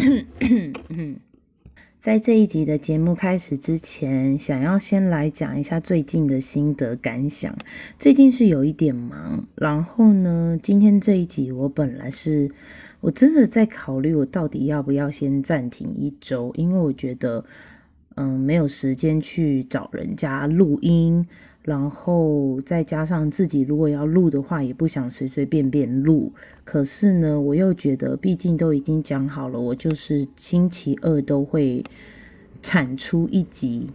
在这一集的节目开始之前，想要先来讲一下最近的心得感想。最近是有一点忙，然后呢，今天这一集我本来是，我真的在考虑我到底要不要先暂停一周，因为我觉得，嗯，没有时间去找人家录音。然后再加上自己如果要录的话，也不想随随便便录。可是呢，我又觉得，毕竟都已经讲好了，我就是星期二都会产出一集。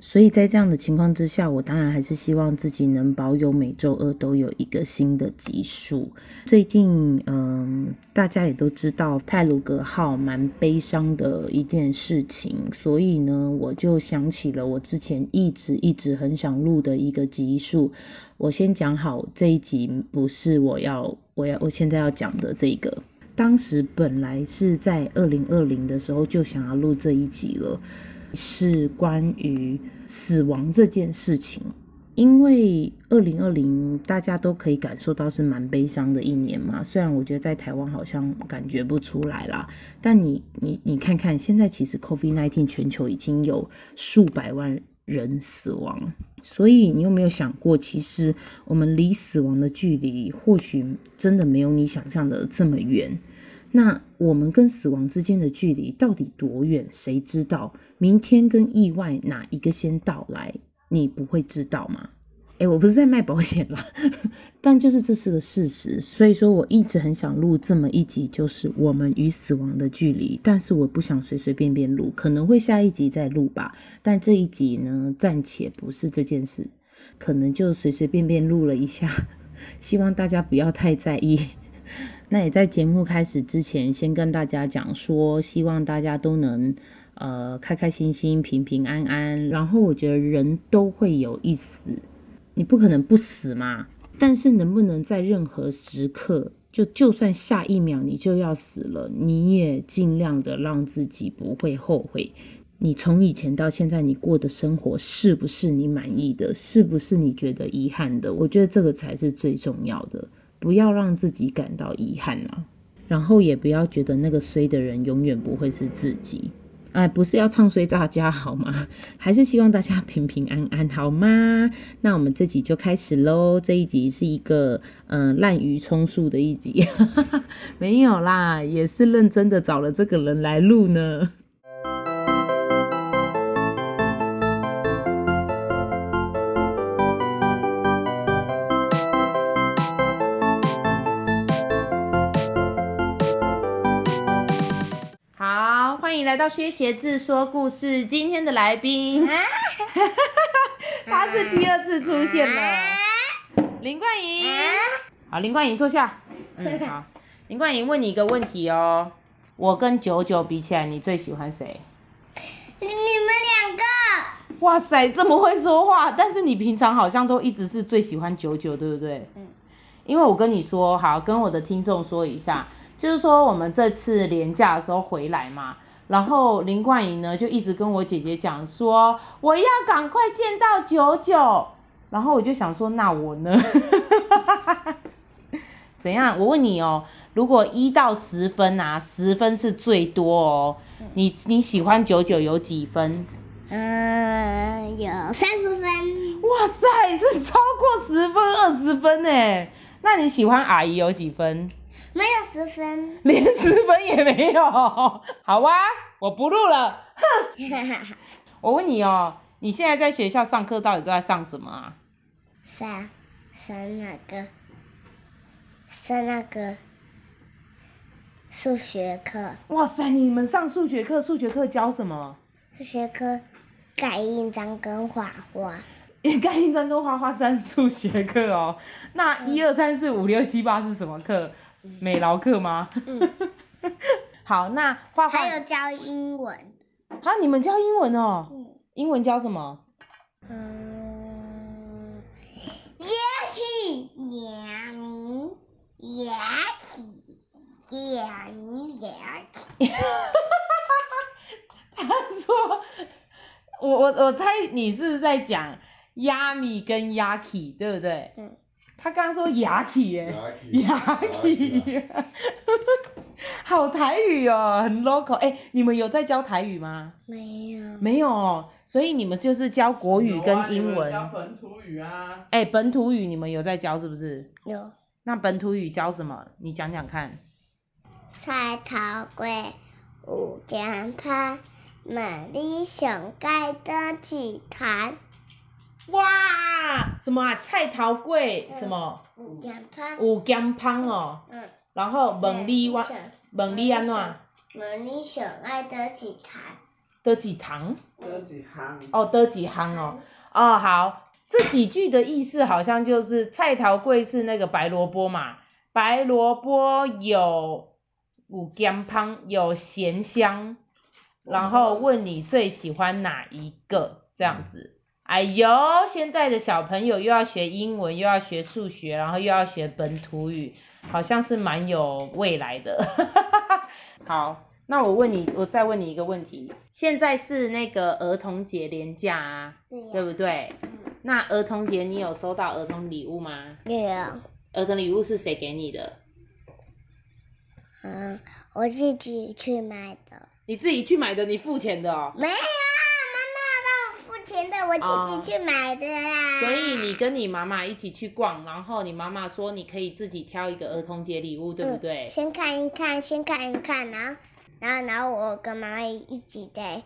所以在这样的情况之下，我当然还是希望自己能保有每周二都有一个新的集数。最近，嗯，大家也都知道泰鲁格号蛮悲伤的一件事情，所以呢，我就想起了我之前一直一直很想录的一个集数。我先讲好，这一集不是我要我要我现在要讲的这个。当时本来是在二零二零的时候就想要录这一集了。是关于死亡这件事情，因为二零二零大家都可以感受到是蛮悲伤的一年嘛。虽然我觉得在台湾好像感觉不出来啦，但你你你看看，现在其实 COVID-19 全球已经有数百万人死亡，所以你有没有想过，其实我们离死亡的距离或许真的没有你想象的这么远。那我们跟死亡之间的距离到底多远？谁知道？明天跟意外哪一个先到来？你不会知道吗？诶，我不是在卖保险啦，但就是这是个事实。所以说我一直很想录这么一集，就是我们与死亡的距离。但是我不想随随便便录，可能会下一集再录吧。但这一集呢，暂且不是这件事，可能就随随便便录了一下，希望大家不要太在意。那也在节目开始之前，先跟大家讲说，希望大家都能呃开开心心、平平安安。然后我觉得人都会有一死，你不可能不死嘛。但是能不能在任何时刻，就就算下一秒你就要死了，你也尽量的让自己不会后悔。你从以前到现在，你过的生活是不是你满意的？是不是你觉得遗憾的？我觉得这个才是最重要的。不要让自己感到遗憾啊，然后也不要觉得那个衰的人永远不会是自己。哎，不是要唱衰大家好吗？还是希望大家平平安安好吗？那我们这集就开始喽。这一集是一个嗯滥竽充数的一集，没有啦，也是认真的找了这个人来录呢。来到薛鞋子说故事，今天的来宾，他是第二次出现了，林冠莹，好，林冠莹坐下，嗯，好，林冠莹问你一个问题哦，我跟九九比起来，你最喜欢谁？你们两个，哇塞，这么会说话，但是你平常好像都一直是最喜欢九九，对不对？嗯，因为我跟你说，好，跟我的听众说一下，就是说我们这次连假的时候回来嘛。然后林冠颖呢，就一直跟我姐姐讲说，我要赶快见到九九。然后我就想说，那我呢？怎样？我问你哦，如果一到十分啊，十分是最多哦，你你喜欢九九有几分？嗯，有三十分。哇塞，是超过十分、二十分呢。那你喜欢阿姨有几分？没有十分，连十分也没有。好哇，我不录了。哼，我问你哦，你现在在学校上课到底都在上什么啊？上上那个，上那个数学课。哇塞，你们上数学课？数学课教什么？数学课盖印章跟画画。盖印章跟画画算数学课哦。那一二三四五六七八是什么课？美劳课吗？嗯，好，那画画还有教英文。啊，你们教英文哦？嗯，英文教什么？嗯，Yaki，娘咪，Yaki，娘咪，Yaki。他说，我我我猜你是在讲亚米跟 Yaki，对不对？嗯。他刚刚说雅体耶，雅体，好台语哦，很 local。哎，你们有在教台语吗？没有。没有哦，所以你们就是教国语跟英文。教本土语啊。哎，本土语你们有在教是不是？有。那本土语教什么？你讲讲看。菜头粿，五更拍，万里上盖的祭坛。哇，什么啊？菜头粿什么？五更拍。五更拍哦。嗯。然后问你我，问你安怎？问你上爱的几糖？的几糖？的几行？哦，的几行哦。哦，好，这几句的意思好像就是菜头粿是那个白萝卜嘛，白萝卜有五甘香，有咸香，然后问你最喜欢哪一个？这样子。哎呦，现在的小朋友又要学英文，又要学数学，然后又要学本土语。好像是蛮有未来的，好，那我问你，我再问你一个问题，现在是那个儿童节连假啊，对，啊对不对？嗯、那儿童节你有收到儿童礼物吗？有。儿童礼物是谁给你的？嗯，我自己去买的。你自己去买的？你付钱的哦？没有。我自己去买的啦，所以你跟你妈妈一起去逛，然后你妈妈说你可以自己挑一个儿童节礼物，对不对？先看一看，先看一看，然后，然后，然后我跟妈妈一起再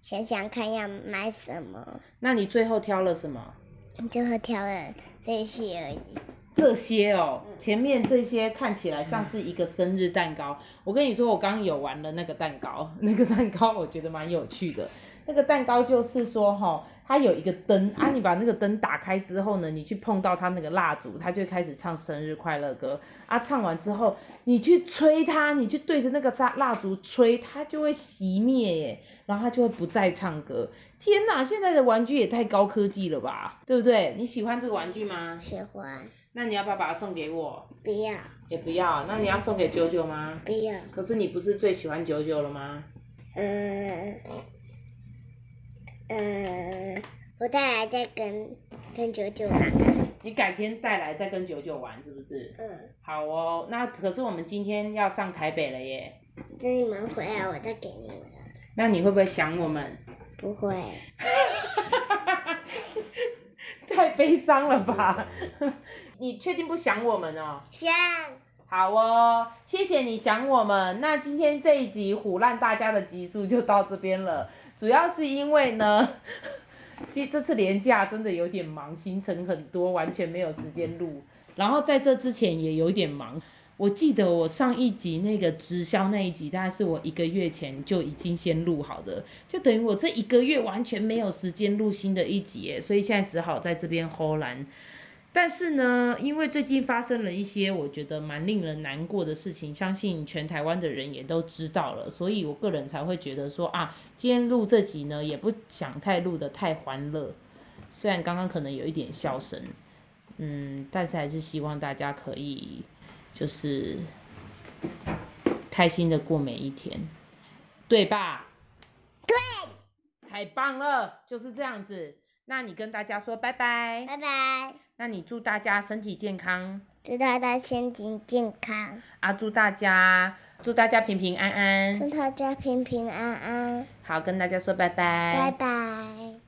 想想看要买什么。那你最后挑了什么？最后挑了这些而已。这些哦，前面这些看起来像是一个生日蛋糕。我跟你说，我刚刚有玩了那个蛋糕，那个蛋糕我觉得蛮有趣的。那个蛋糕就是说，哈，它有一个灯啊，你把那个灯打开之后呢，你去碰到它那个蜡烛，它就开始唱生日快乐歌啊。唱完之后，你去吹它，你去对着那个蜡蜡烛吹，它就会熄灭耶，然后它就会不再唱歌。天哪，现在的玩具也太高科技了吧，对不对？你喜欢这个玩具吗？喜欢。那你要不要把它送给我？不要。也不要。那你要送给九九吗？不要。可是你不是最喜欢九九了吗？嗯。嗯，我带来再跟跟九九玩。你改天带来再跟九九玩是不是？嗯。好哦，那可是我们今天要上台北了耶。等你们回来，我再给你们。那你会不会想我们？不会。太悲伤了吧？你确定不想我们哦？想。好哦，谢谢你想我们。那今天这一集唬烂大家的集数就到这边了。主要是因为呢，这这次连假真的有点忙，行程很多，完全没有时间录。然后在这之前也有点忙。我记得我上一集那个直销那一集，大概是我一个月前就已经先录好的，就等于我这一个月完全没有时间录新的一集，所以现在只好在这边唬烂。但是呢，因为最近发生了一些我觉得蛮令人难过的事情，相信全台湾的人也都知道了，所以我个人才会觉得说啊，今天录这集呢，也不想太录的太欢乐，虽然刚刚可能有一点笑声，嗯，但是还是希望大家可以就是开心的过每一天，对吧？对，太棒了，就是这样子。那你跟大家说拜拜，拜拜。那你祝大家身体健康，祝大家身体健康。啊，祝大家，祝大家平平安安，祝大家平平安安。好，跟大家说拜拜，拜拜。